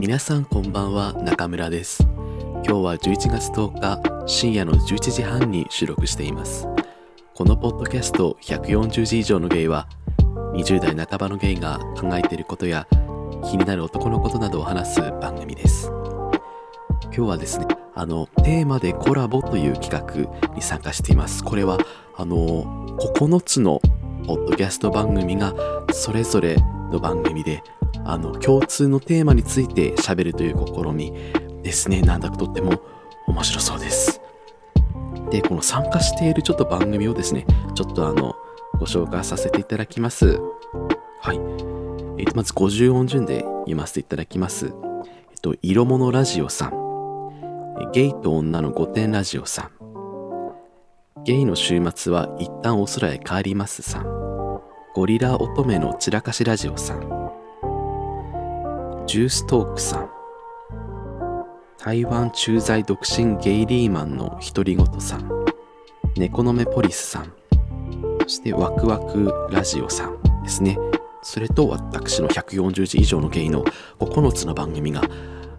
皆さんこんばんは中村です。今日は11月10日深夜の11時半に収録しています。このポッドキャスト140字以上のゲイは20代半ばのゲイが考えていることや気になる男のことなどを話す番組です。今日はですねあのテーマでコラボという企画に参加しています。これはあの9つのポッドキャスト番組がそれぞれの番組であの共通のテーマについて喋るという試みですねなんだかとっても面白そうです。でこの参加しているちょっと番組をですねちょっとあのご紹介させていただきます。はい。えー、とまず50音順で読ませていただきます。えっ、と色物ラジオさん。ゲイと女の御殿ラジオさん。ゲイの週末は一旦お空へ帰りますさん。ゴリラ乙女の散らかしラジオさん。ジューストークさん。台湾駐在独身ゲイリーマンの独り言さん。猫の目ポリスさん。そしてワクワクラジオさん。ですね。それと私の140字以上のゲイの9つの番組が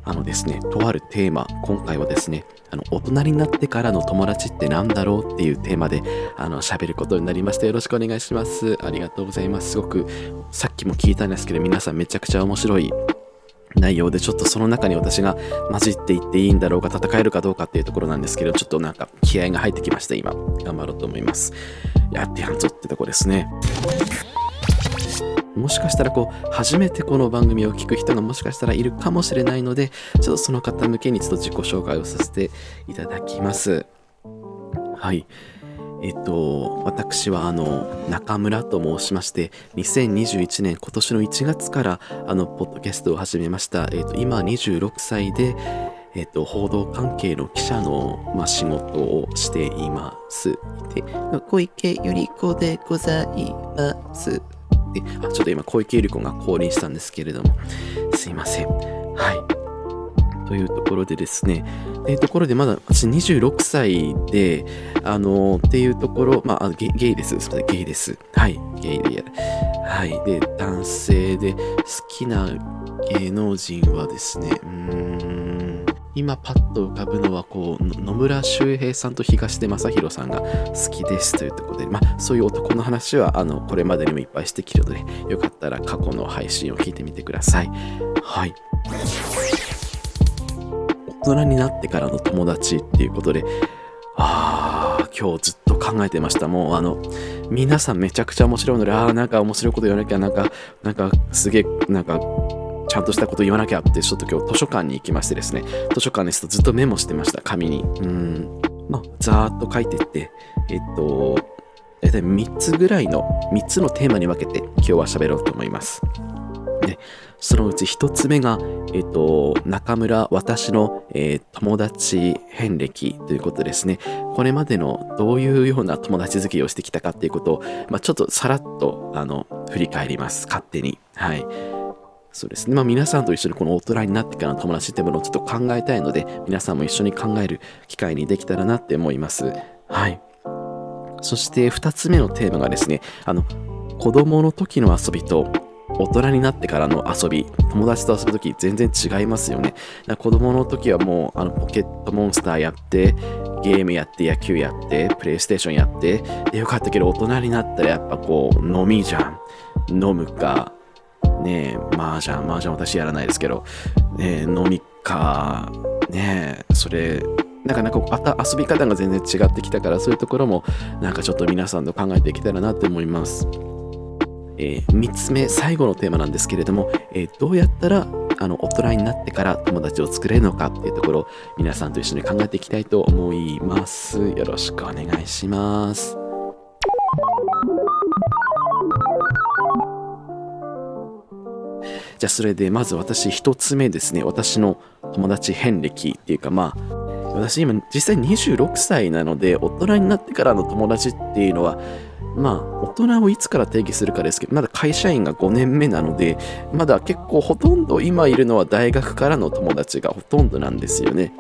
あのですね、とあるテーマ、今回はですね、あの大人になってからの友達って何だろうっていうテーマであの喋ることになりました。よろしくお願いします。ありがとうございます。すごくさっきも聞いたんですけど、皆さんめちゃくちゃ面白い内容でちょっとその中に私が混じっていっていいんだろうか戦えるかどうかっていうところなんですけどちょっとなんか気合が入ってきました今頑張ろうと思いますやってやんぞってとこですねもしかしたらこう初めてこの番組を聞く人がもしかしたらいるかもしれないのでちょっとその方向けにちょっと自己紹介をさせていただきます。はい。えっと、私はあの中村と申しまして2021年今年の1月からあのポッドキャストを始めました、えっと、今26歳で、えっと、報道関係の記者の、まあ、仕事をしています。で小池百合子でございます。ちょっと今小池百合子が降臨したんですけれどもすいませんはいというところでですね、というところでまだ私26歳で、あのっていうところ、まあ、ゲゲイです。すみません、ゲイです。はい、ゲイで。はい。で、男性で好きな芸能人はですね、うーん、今パッと浮かぶのはこう野村周平さんと東出昌大さんが好きですというころで、まあ、そういう男の話はあのこれまでにもいっぱいしてきるのでよかったら過去の配信を聞いてみてください。はい。大人になってからの友達っていうことでああ今日ずっと考えてましたもうあの皆さんめちゃくちゃ面白いのでああなんか面白いこと言わなきゃなんかなんかすげえなんかちゃんとしたこと言わなきゃってちょっと今日図書館に行きましてですね図書館ですとずっとメモしてました紙にうんまあざーっと書いてってえっと大体3つぐらいの3つのテーマに分けて今日は喋ろうと思いますでそのうち一つ目が、えっ、と、中村私の、えー、友達遍歴ということですね。これまでのどういうような友達付きをしてきたかっていうことを、まあ、ちょっとさらっと、あの、振り返ります。勝手に。はい。そうですね。まあ皆さんと一緒にこの大人になってからの友達ってものをちょっと考えたいので、皆さんも一緒に考える機会にできたらなって思います。はい。そして二つ目のテーマがですね、あの、子供の時の遊びと大人になってからの遊び、友達と遊ぶとき全然違いますよね。子供の時はもうあのポケットモンスターやって、ゲームやって、野球やって、プレイステーションやって、でよかったけど大人になったらやっぱこう飲みじゃん。飲むか、ねえ、麻雀、麻雀私やらないですけど、ねえ、飲みか、ねえ、それ、なんかなんかまた遊び方が全然違ってきたからそういうところもなんかちょっと皆さんと考えていけたらなって思います。えー、3つ目最後のテーマなんですけれども、えー、どうやったらあの大人になってから友達を作れるのかっていうところ皆さんと一緒に考えていきたいと思いますよろしくお願いしますじゃあそれでまず私1つ目ですね私の友達遍歴っていうかまあ私今実際26歳なので大人になってからの友達っていうのはまあ、大人をいつから定義するかですけど、まだ会社員が5年目なので、まだ結構ほとんど今いるのは大学からの友達がほとんどなんですよね。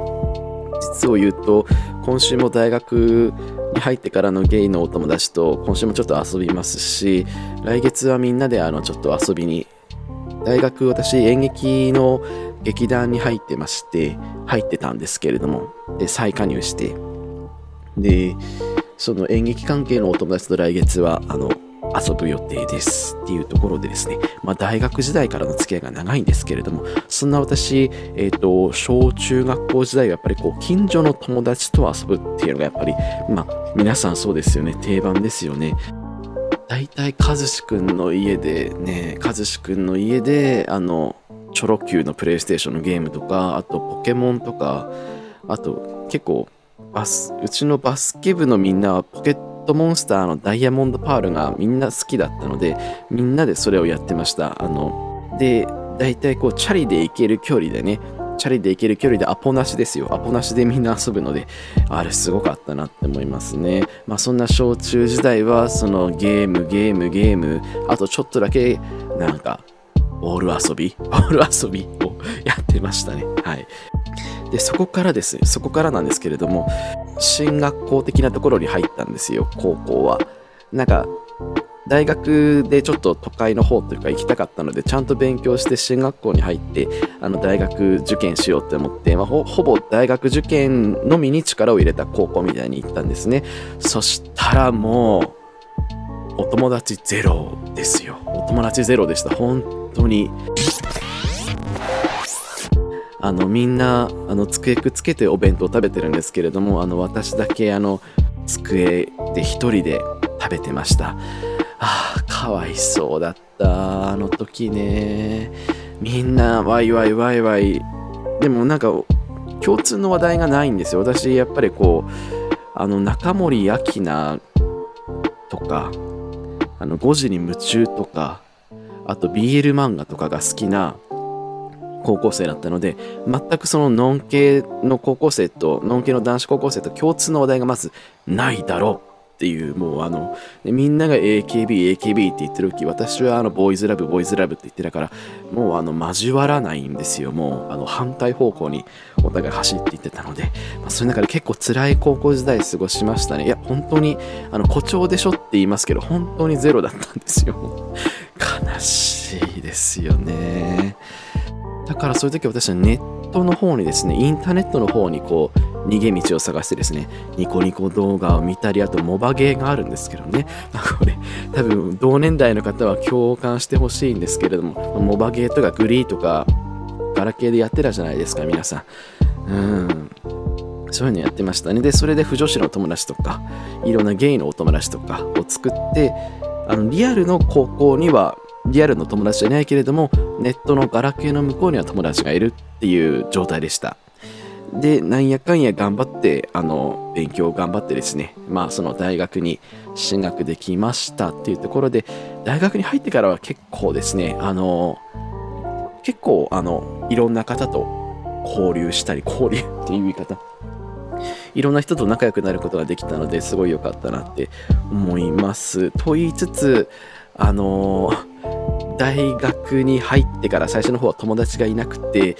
実を言うと、今週も大学に入ってからのゲイのお友達と今週もちょっと遊びますし来月はみんなであのちょっと遊びに大学私演劇の劇団に入ってまして入ってたんですけれどもで再加入して。でその演劇関係のお友達と来月はあの遊ぶ予定です。っていうところでですね、まあ、大学時代からの付き合いが長いんですけれどもそんな私、えっ、ー、と小中学校時代はやっぱりこう近所の友達と遊ぶっていうのがやっぱりまあ皆さんそうですよね。定番ですよね。大体和志くんの家でね和志くんの家であのチョロ Q のプレイステーションのゲームとかあとポケモンとかあと結構バスうちのバスケ部のみんなはポケットモンスターのダイヤモンドパールがみんな好きだったのでみんなでそれをやってました。あので大体こうチャリで行ける距離でねチャリで行ける距離でアポなしですよ。アポなしでみんな遊ぶので、あれすごかったなって思いますね。まあそんな小中時代は、そのゲーム、ゲーム、ゲーム、あとちょっとだけ、なんか、ボール遊び、ボール遊びを やってましたね。はい。で、そこからですね、そこからなんですけれども、進学校的なところに入ったんですよ、高校は。なんか、大学でちょっと都会の方というか行きたかったのでちゃんと勉強して進学校に入ってあの大学受験しようって思って、まあ、ほぼ大学受験のみに力を入れた高校みたいに行ったんですね。そしたらもうお友達ゼロですよ。お友達ゼロでした。本当に。あのみんなあの机くっつけてお弁当食べてるんですけれどもあの私だけあの机で一人で食べてました。あかわいそうだったあの時ね。みんなワイワイワイワイ。でもなんか共通の話題がないんですよ。私やっぱりこうあの中森明菜とかあの5時に夢中とかあと BL 漫画とかが好きな高校生だったので全くそのノン系の高校生とノン系の男子高校生と共通の話題がまずないだろう。っていうもうあのみんなが AKB AKB って言ってる時私はあのボーイズラブボーイズラブって言ってたからもうあの交わらないんですよ。もうあの反対方向にお互い走っていってたので、まあ、そういう中で結構辛い高校時代過ごしましたね。いや本当にあの誇張でしょって言いますけど本当にゼロだったんですよ。悲しいですよね。だからそういう時私はネットの方にですねインターネットの方にこう逃げ道を探してですね、ニコニコ動画を見たり、あとモバゲーがあるんですけどね、これ、多分同年代の方は共感してほしいんですけれども、モバゲーとかグリーとか、ガラケーでやってたじゃないですか、皆さん。うん。そういうのやってましたね。で、それで不女子のお友達とか、いろんなゲイのお友達とかを作って、あのリアルの高校にはリアルの友達じゃないけれどもネットのガラケーの向こうには友達がいるっていう状態でしたで、なんやかんや頑張って、あの、勉強頑張ってですね、まあ、その大学に進学できましたっていうところで、大学に入ってからは結構ですね、あの、結構、あの、いろんな方と交流したり、交流っていう言い方。いろんな人と仲良くなることができたのですごい良かったなって思います。と言いつつ、あの大学に入ってから最初の方は友達がいなくて、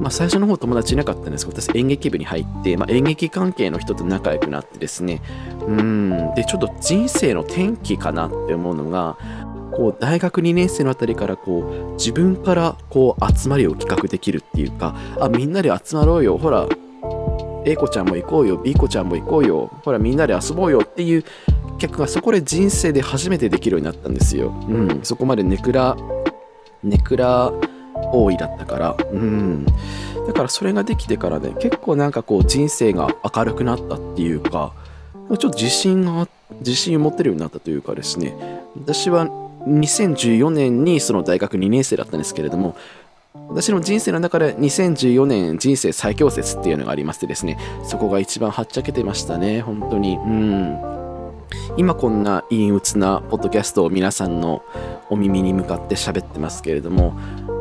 まあ、最初の方友達いなかったんです。けど、私演劇部に入って、まあ、演劇関係の人と仲良くなってですね、うん、で、ちょっと人生の転機かなって思うのが、こう大学2年生のあたりからこう自分からこう集まりを企画できるっていうかあみんなで集まろうよ。ほら A 子ちゃんも行こうよ。B 子ちゃんも行こうよ。ほらみんなで遊ぼうよっていう客がそこで人生で初めてできるようになったんですよ。うん、そこまでネクラネクラ多いだったから、うん。だからそれができてからね、結構なんかこう人生が明るくなったっていうか、ちょっと自信が、自信を持ってるようになったというかですね、私は2014年にその大学2年生だったんですけれども、私の人生の中で2014年人生最強説っていうのがありましてですね、そこが一番はっちゃけてましたね、本当に。うん。今こんな陰鬱なポッドキャストを皆さんのお耳に向かって喋ってますけれども、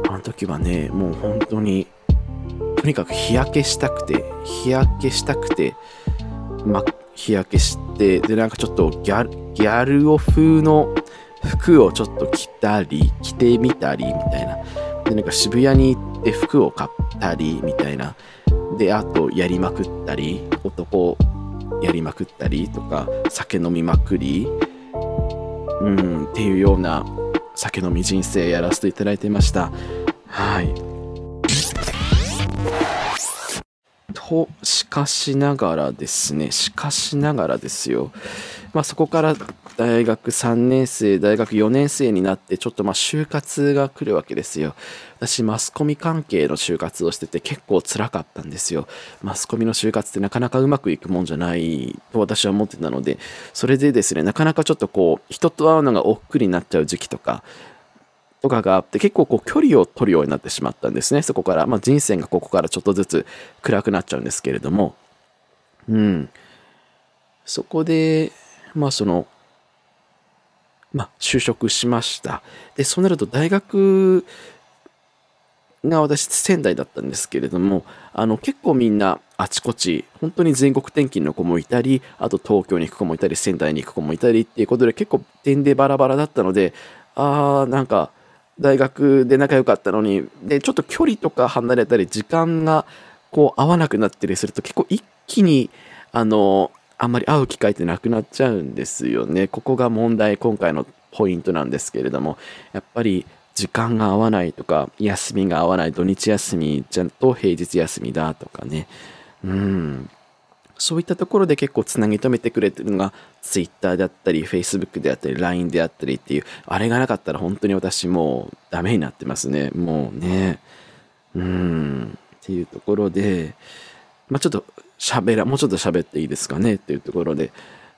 あの時はね、もう本当に、とにかく日焼けしたくて、日焼けしたくて、ま、日焼けして、で、なんかちょっとギャル、ギャルオ風の服をちょっと着たり、着てみたり、みたいな。で、なんか渋谷に行って服を買ったり、みたいな。で、あと、やりまくったり、男やりまくったりとか酒飲みまくりうんっていうような酒飲み人生やらせていただいてました。はい。としかしながらですねしかしながらですよ。まあそこから大学3年生大学4年生になってちょっとまあ就活が来るわけですよ。私マスコミ関係の就活をしてて結構辛かったんですよ。マスコミの就活ってなかなかうまくいくもんじゃないと私は思ってたのでそれでですねなかなかちょっとこう人と会うのが億劫になっちゃう時期とかとかがあって結構こう距離を取るようになってしまったんですね。そこから、まあ、人生がここからちょっとずつ暗くなっちゃうんですけれども。うん。そこでまあそのまあ就職しました。でそうなると大学が私仙台だったんですけれどもあの結構みんなあちこち本当に全国転勤の子もいたりあと東京に行く子もいたり仙台に行く子もいたりっていうことで結構点でバラバラだったのでああなんか大学で仲良かったのにでちょっと距離とか離れたり時間がこう合わなくなったりすると結構一気にあのあんまり会う機会ってなくなっちゃうんですよね。ここが問題今回のポイントなんですけれども。やっぱり時間が合わないとか休みが合わない土日休みちゃんと平日休みだとかね。うん。そういったところで結構つなぎ止めてくれてるのが Twitter であったり Facebook であったり LINE であったりっていうあれがなかったら本当に私もうダメになってますね。もうね。うん。っていうところでまあちょっと喋らもうちょっと喋っていいですかねっていうところで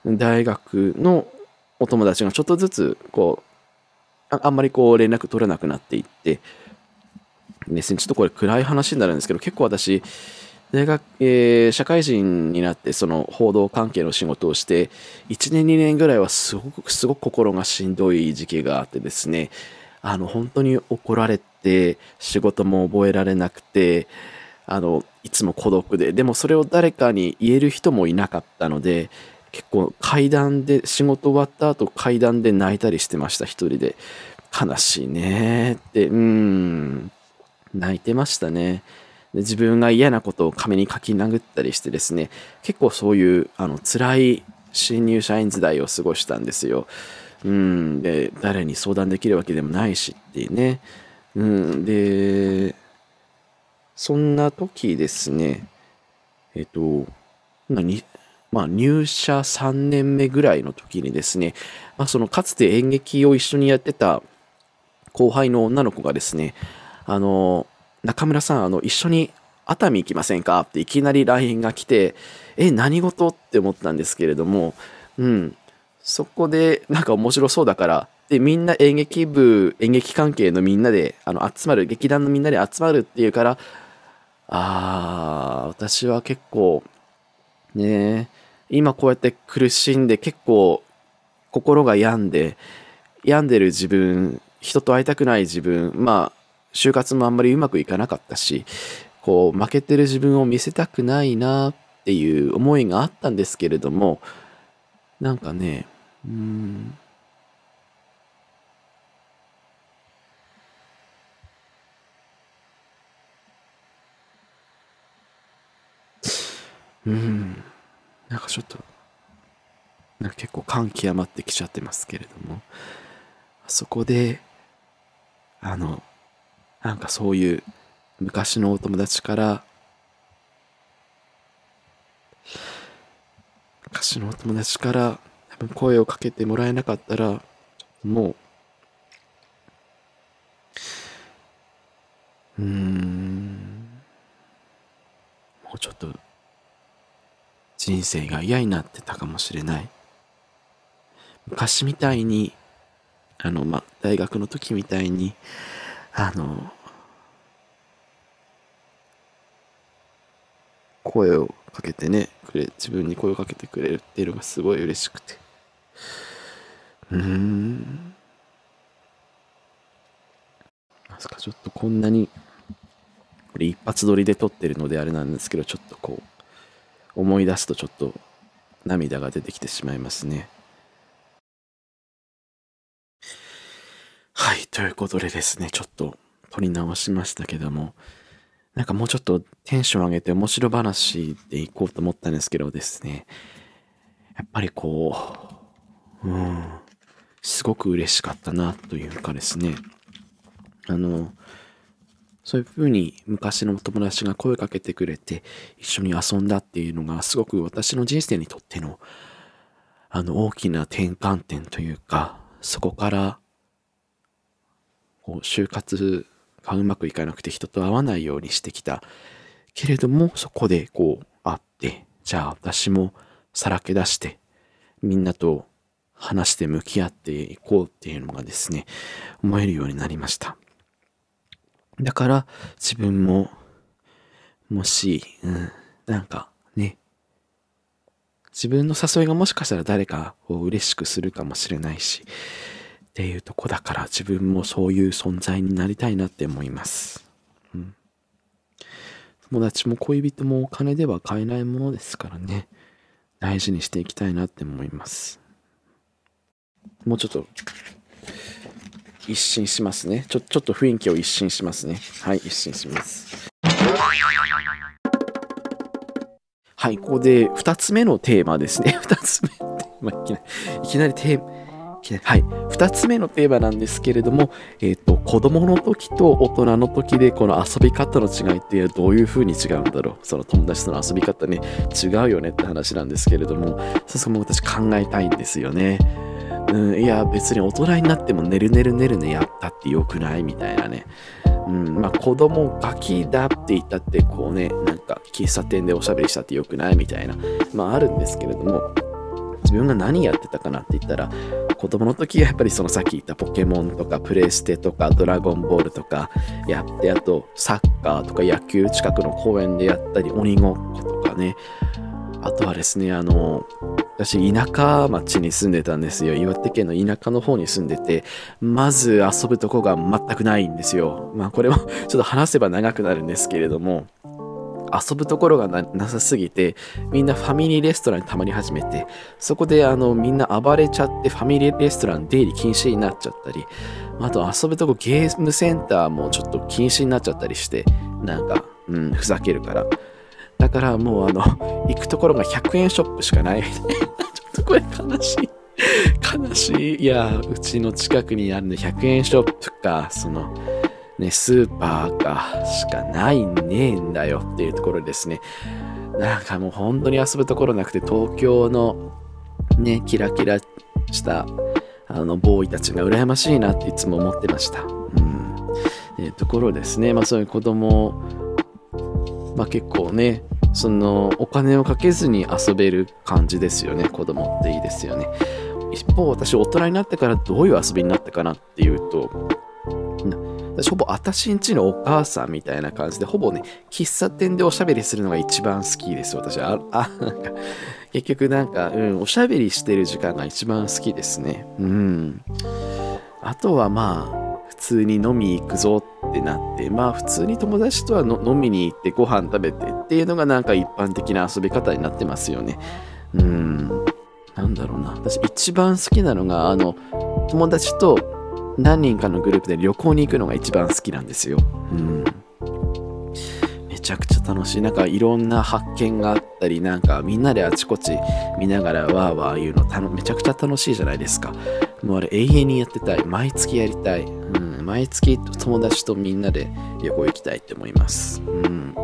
大学のお友達がちょっとずつこうあんまりこう連絡取れなくなっていってですねちょっとこれ暗い話になるんですけど結構私大学、えー、社会人になってその報道関係の仕事をして1年2年ぐらいはすごくすごく心がしんどい時期があってですねあの本当に怒られて仕事も覚えられなくてあのいつも孤独で。でもそれを誰かに言える人もいなかったので結構階段で仕事終わった後階段で泣いたりしてました一人で。悲しいねって。うん。泣いてましたね。で自分が嫌なことを紙に書き殴ったりしてですね。結構そういうあの辛い新入社員時代を過ごしたんですよ。うん、で誰に相談できるわけでもないしっていうね。うん、でそんな時ですねえっとまあ、入社3年目ぐらいの時にですね、まあ、そのかつて演劇を一緒にやってた後輩の女の子がですねあの中村さん、あの、一緒に熱海行きませんか？っていきなり LINE が来て、え、何事？って思ったんですけれども、うん。そこで、なんか面白そうだから、で、みんな演劇部、演劇関係のみんなで、あの、集まる、劇団のみんなで集まるっていうから、あー、私は結構、ね今こうやって苦しんで、結構、心が病んで、病んでる自分、人と会いたくない自分、まあ、就活もあんまりうまくいかなかったし、こう、負けてる自分を見せたくないなっていう思いがあったんですけれども、なんかね、うん、うん、なんかちょっと、なんか結構感極まってきちゃってますけれども、そこで、あの、なんかそういう昔のお友達から昔のお友達から多分声をかけてもらえなかったらもううんもうちょっと人生が嫌になってたかもしれない昔みたいにあのまあ大学の時みたいにあの、声をかけてね、くれ、自分に声をかけてくれるっていうのがすごい嬉しくて。うーん。まさかちょっとこんなに、これ一発撮りで撮ってるのであれなんですけど、ちょっとこう、思い出すとちょっと涙が出てきてしまいますね。はい、ということでですね、ちょっと撮り直しましたけども、なんかもうちょっとテンション上げて面白話でいこうと思ったんですけどですね、やっぱりこう、うん、すごく嬉しかったなというかですね、あの、そういうふうに昔の友達が声かけてくれて一緒に遊んだっていうのがすごく私の人生にとってのあの大きな転換点というかそこからこう就活がうまくいかなくて人と会わないようにしてきたけれどもそこでこう会ってじゃあ私もさらけ出してみんなと話して向き合っていこうっていうのがですね思えるようになりました。だから自分ももし、うん、なんかね自分の誘いがもしかしたら誰かを嬉しくするかもしれないしっていうとこだから自分もそういう存在になりたいなって思います。うん、友達も恋人もお金では買えないものですからね。大事にしていきたいなって思います。もうちょっと一新しますね。ちょ、ちょっと雰囲気を一新しますね。はい、一新します。はい、ここで2つ目のテーマですね。2つ目のテーマ、いきなり、いきなりテーマ、はい、2つ目のテーマなんですけれども、えーと、子供の時と大人の時でこの遊び方の違いっていうどういう風に違うんだろう？その友達との遊び方ね違うよねって話なんですけれども早速も私考えたいんですよね。うん、いや別に大人になっても寝る寝る寝るねやったってよくない？みたいなね。うん、まあ子供ガキだって言ったってこうねなんか喫茶店でおしゃべりしたってよくない？みたいな。まああるんですけれども自分が何やってたかなって言ったら子供の時はやっぱりそのさっき言ったポケモンとかプレステとかドラゴンボールとかやってあとサッカーとか野球近くの公園でやったり鬼ごっことかね。あとはですねあの私田舎町に住んでたんですよ。岩手県の田舎の方に住んでてまず遊ぶとこが全くないんですよ。まあこれも ちょっと話せば長くなるんですけれども遊ぶところがなさすぎてみんなファミリーレストランにたまり始めてそこであのみんな暴れちゃってファミリーレストラン出入り禁止になっちゃったりあと遊ぶとこゲームセンターもちょっと禁止になっちゃったりしてなんか、うん、ふざけるから。だからもうあの行くところが100円ショップしかない ちょっとこれ悲しい悲しいいやうちの近くにあるの100円ショップかそのね、スーパーかしかないねえんだよっていうところですね。なんかもう本当に遊ぶところなくて東京のね、キラキラしたあのボーイたちが羨ましいなっていつも思ってました。うん。えー、ところですね、まあそういう子供、まあ結構ね、そのお金をかけずに遊べる感じですよね、子供っていいですよね。一方私大人になってからどういう遊びになったかなっていうと私ほぼ私んちのお母さんみたいな感じで、ほぼね、喫茶店でおしゃべりするのが一番好きです、私は。あ、なんか、結局なんか、うん、おしゃべりしてる時間が一番好きですね。うん。あとはまあ、普通に飲み行くぞってなって、まあ普通に友達とは飲みに行ってご飯食べてっていうのがなんか一般的な遊び方になってますよね。うん。なんだろうな。私一番好きなのが、あの、友達と何人かのグループで旅行に行くのが一番好きなんですよ。うん。めちゃくちゃ楽しい。なんかいろんな発見があったり、なんかみんなであちこち見ながらわーわー言うのめちゃくちゃ楽しいじゃないですか。もうあれ永遠にやってたい。毎月やりたい。うん。毎月友達とみんなで旅行行きたいって思います。うん。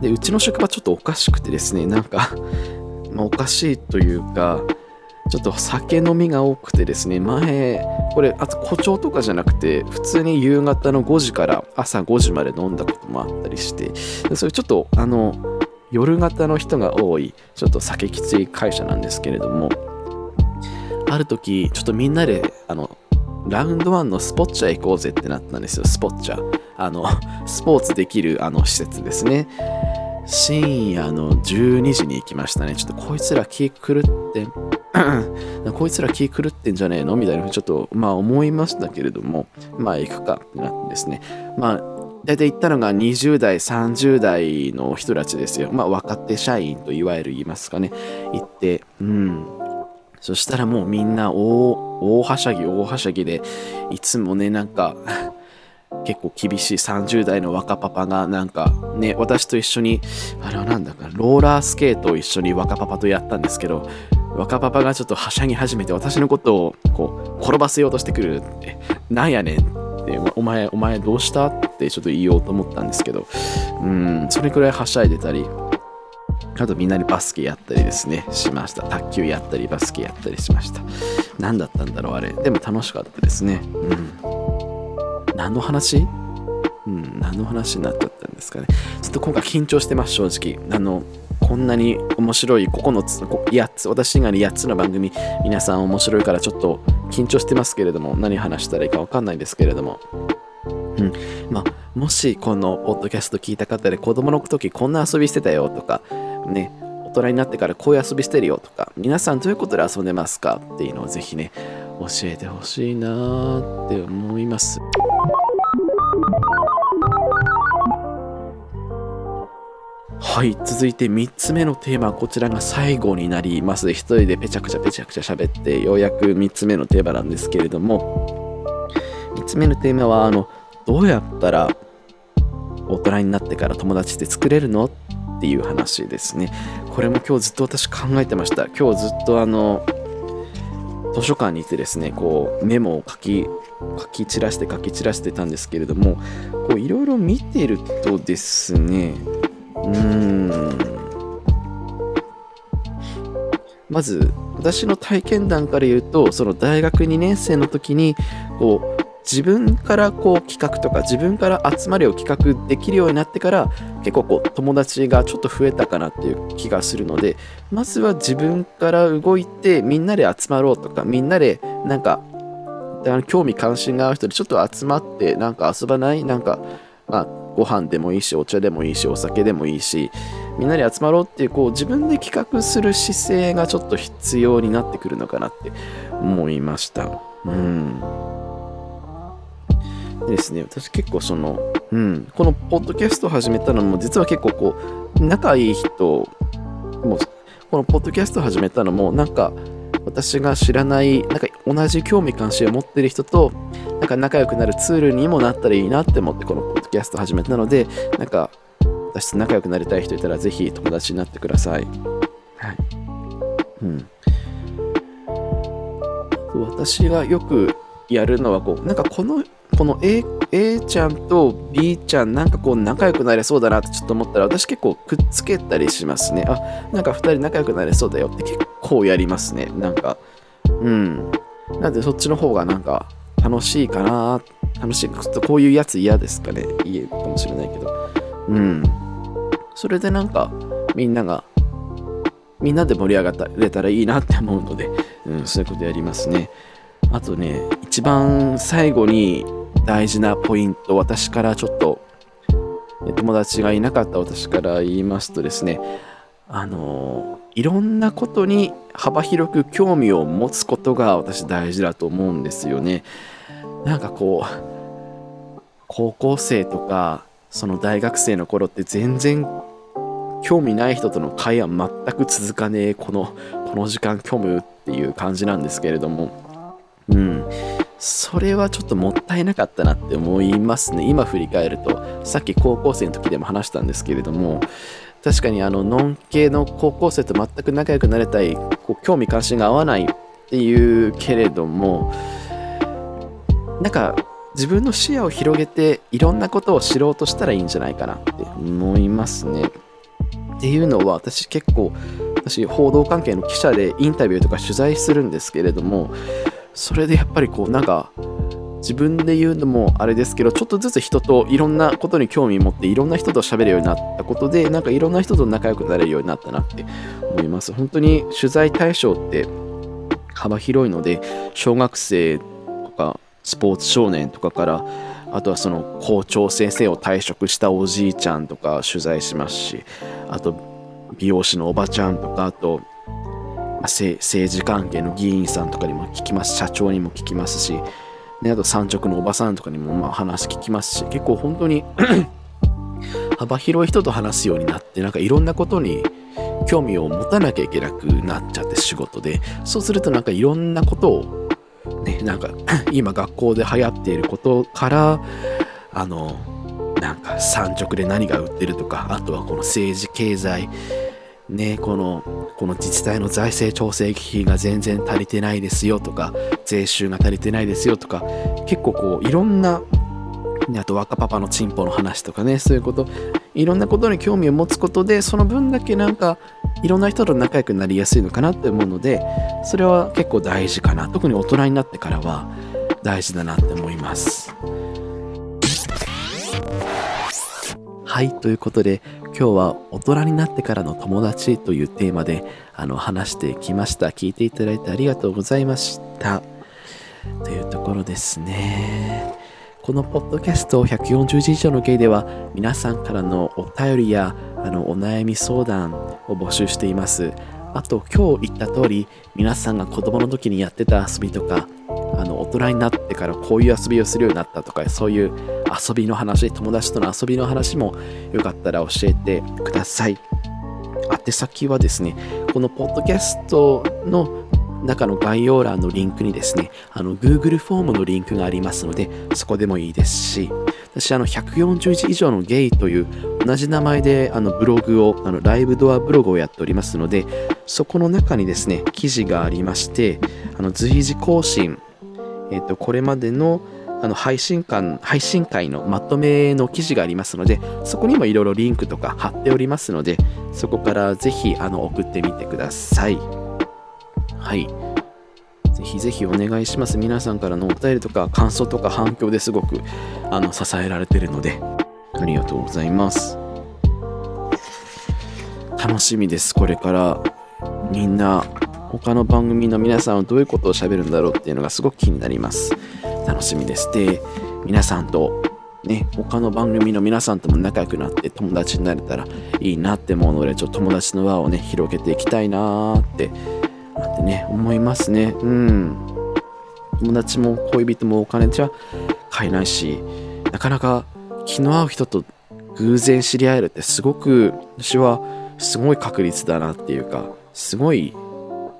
で、うちの職場ちょっとおかしくてですね、なんか ま、おかしいというか、ちょっと酒飲みが多くてですね、前、これ、あと誇張とかじゃなくて、普通に夕方の5時から朝5時まで飲んだこともあったりして、でそれちょっと、あの、夜型の人が多い、ちょっと酒きつい会社なんですけれども、ある時、ちょっとみんなで、あの、ラウンド1のスポッチャ行こうぜってなったんですよ、スポッチャ。あの、スポーツできるあの施設ですね。深夜の12時に行きましたね。ちょっとこいつら気狂って こいつら気狂ってんじゃねえの？みたいなふうにちょっとまあ思いましたけれども、まあ行くかってなってですね。まあ大体行ったのが20代、30代の人たちですよ。まあ若手社員といわゆる言いますかね。行って、うん。そしたらもうみんな、大はしゃぎ、大はしゃぎで、いつもね、なんか結構厳しい30代の若パパがなんかね私と一緒にあれはなんだかローラースケートを一緒に若パパとやったんですけど若パパがちょっとはしゃぎ始めて私のことをこう転ばせようとしてくるってなんやねんってお前お前どうしたってちょっと言おうと思ったんですけどうんそれくらいはしゃいでたりあとみんなにバスケやったりですね、しました。卓球やったり、バスケやったりしました。何だったんだろう、あれ。でも楽しかったですね。うん。何の話？うん、何の話になっちゃったんですかね。ちょっと今回緊張してます、正直。あの、こんなに面白い9つ、8つ、私以外に8つの番組、皆さん面白いからちょっと緊張してますけれども、何話したらいいかわかんないんですけれども。うん。まあ、もしこのポッドキャスト聞いた方で子供の時こんな遊びしてたよとか、ね、大人になってからこういう遊びしてるよとか、皆さんどういうことで遊んでますかっていうのをぜひね、教えてほしいなって思います。はい、続いて3つ目のテーマ、こちらが最後になります。一人でペチャクチャペチャクチャ喋って、ようやく3つ目のテーマなんですけれども、3つ目のテーマは、あの、どうやったら大人になってから友達って作れるの？っていう話ですね。これも今日ずっと私考えてました。今日ずっとあの、図書館にいてですね、こうメモを書き、書き散らして書き散らしてたんですけれども、いろいろ見てるとですね、まず私の体験談から言うと、その大学2年生の時に、こう、自分からこう企画とか自分から集まりを企画できるようになってから結構こう友達がちょっと増えたかなっていう気がするのでまずは自分から動いてみんなで集まろうとかみんなでなんか興味関心がある人でちょっと集まってなんか遊ばない？なんかまあご飯でもいいしお茶でもいいしお酒でもいいしみんなで集まろうっていうこう自分で企画する姿勢がちょっと必要になってくるのかなって思いました。うん。ですね、私結構その、うん、このポッドキャスト始めたのも、実は結構こう、仲いい人も、このポッドキャスト始めたのも、なんか、私が知らない、なんか同じ興味関心を持ってる人と、なんか仲良くなるツールにもなったらいいなって思って、このポッドキャスト始めたので、なんか、私と仲良くなりたい人いたら、ぜひ友達になってください。はい。うん。私がよくやるのはこうなんかこのこの A, A ちゃんと B ちゃんなんかこう仲良くなれそうだなってちょっと思ったら私結構くっつけたりしますね。あなんか2人仲良くなれそうだよって結構やりますね。なんかうん。なんでそっちの方がなんか楽しいかな。楽しい。ちょっとこういうやつ嫌ですかね。いいかもしれないけど。うん。それでなんかみんながみんなで盛り上がれたらいいなって思うので、うん、そういうことやりますね。あとね、一番最後に大事なポイント、私からちょっと、友達がいなかった私から言いますとですね、あの、いろんなことに幅広く興味を持つことが私大事だと思うんですよね。なんかこう、高校生とか、その大学生の頃って全然興味ない人との会話全く続かねえこのこの時間虚無っていう感じなんですけれどもうん。それはちょっともったいなかったなって思いますね。今振り返ると、さっき高校生の時でも話したんですけれども、確かにあの、ノン系の高校生と全く仲良くなれたい、こう興味関心が合わないっていうけれども、なんか自分の視野を広げていろんなことを知ろうとしたらいいんじゃないかなって思いますね。っていうのは私結構私報道関係の記者でインタビューとか取材するんですけれどもそれでやっぱりこうなんか自分で言うのもあれですけどちょっとずつ人といろんなことに興味持っていろんな人と喋るようになったことでなんかいろんな人と仲良くなれるようになったなって思います。本当に取材対象って幅広いので小学生とかスポーツ少年とかからあとはその校長先生を退職したおじいちゃんとか取材しますしあと美容師のおばちゃんとかあと政治関係の議員さんとかにも聞きます社長にも聞きますし、ね、あと産直のおばさんとかにもまあ話聞きますし結構本当に 幅広い人と話すようになってなんかいろんなことに興味を持たなきゃいけなくなっちゃって仕事でそうするとなんかいろんなことをねなんか 今学校で流行っていることからあのなんか産直で何が売ってるとかあとはこの政治経済ね、このこの自治体の財政調整費が全然足りてないですよとか税収が足りてないですよとか結構こういろんなあと若パパのチンポの話とかねそういうこといろんなことに興味を持つことでその分だけなんかいろんな人と仲良くなりやすいのかなって思うのでそれは結構大事かな。特に大人になってからは大事だなって思います。はいということで今日は大人になってからの友達というテーマであの話してきました。聞いていただいてありがとうございました。というところですね。このポッドキャスト140字以上のゲイでは皆さんからのお便りやあのお悩み相談を募集しています。あと今日言った通り皆さんが子供の時にやってた遊びとかあの人になってからこういう遊びをするようになったとかそういう遊びの話友達との遊びの話もよかったら教えてください。宛先はですねこのポッドキャストの中の概要欄のリンクにですね、あの Google フォームのリンクがありますので、そこでもいいですし、私、あの140以上のゲイという同じ名前であのブログを、あのライブドアブログをやっておりますので、そこの中にですね、記事がありまして、あの随時更新、えっ、ー、と、これまでのあの配信会配信会のまとめの記事がありますので、そこにもいろいろリンクとか貼っておりますので、そこからぜひあの送ってみてください。はい。ぜひぜひお願いします。皆さんからのお便りとか感想とか反響ですごくあの支えられてるので、ありがとうございます。楽しみです。これからみんな他の番組の皆さんはどういうことを喋るんだろうっていうのがすごく気になります。楽しみです。で、皆さんとね、他の番組の皆さんとも仲良くなって友達になれたらいいなって思うので、ちょっと友達の輪をね、広げていきたいなーってってね、思いますね。うん。友達も恋人もお金じゃ買えないし、なかなか気の合う人と偶然知り合えるってすごく、私はすごい確率だなっていうか、すごい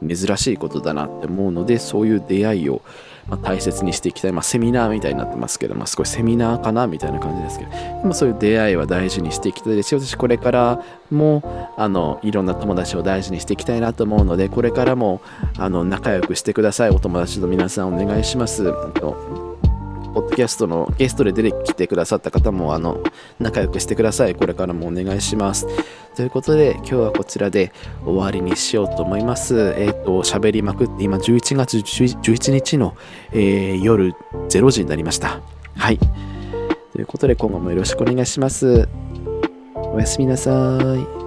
珍しいことだなって思うので、そういう出会いをま、大切にしていきたい、まあ、セミナーみたいになってますけど、まあ、少しセミナーかなみたいな感じですけど、でもそういう出会いは大事にしていきたいですし、私これからもあのいろんな友達を大事にしていきたいなと思うので、これからもあの仲良くしてください。お友達の皆さんお願いします。ポッドキャストのゲストで出てきてくださった方もあの仲良くしてください。これからもお願いします。ということで、今日はこちらで終わりにしようと思います。えっ、ー、と、喋りまくって、今11月11日の、えー、夜0時になりました。はい。ということで、今後もよろしくお願いします。おやすみなさい。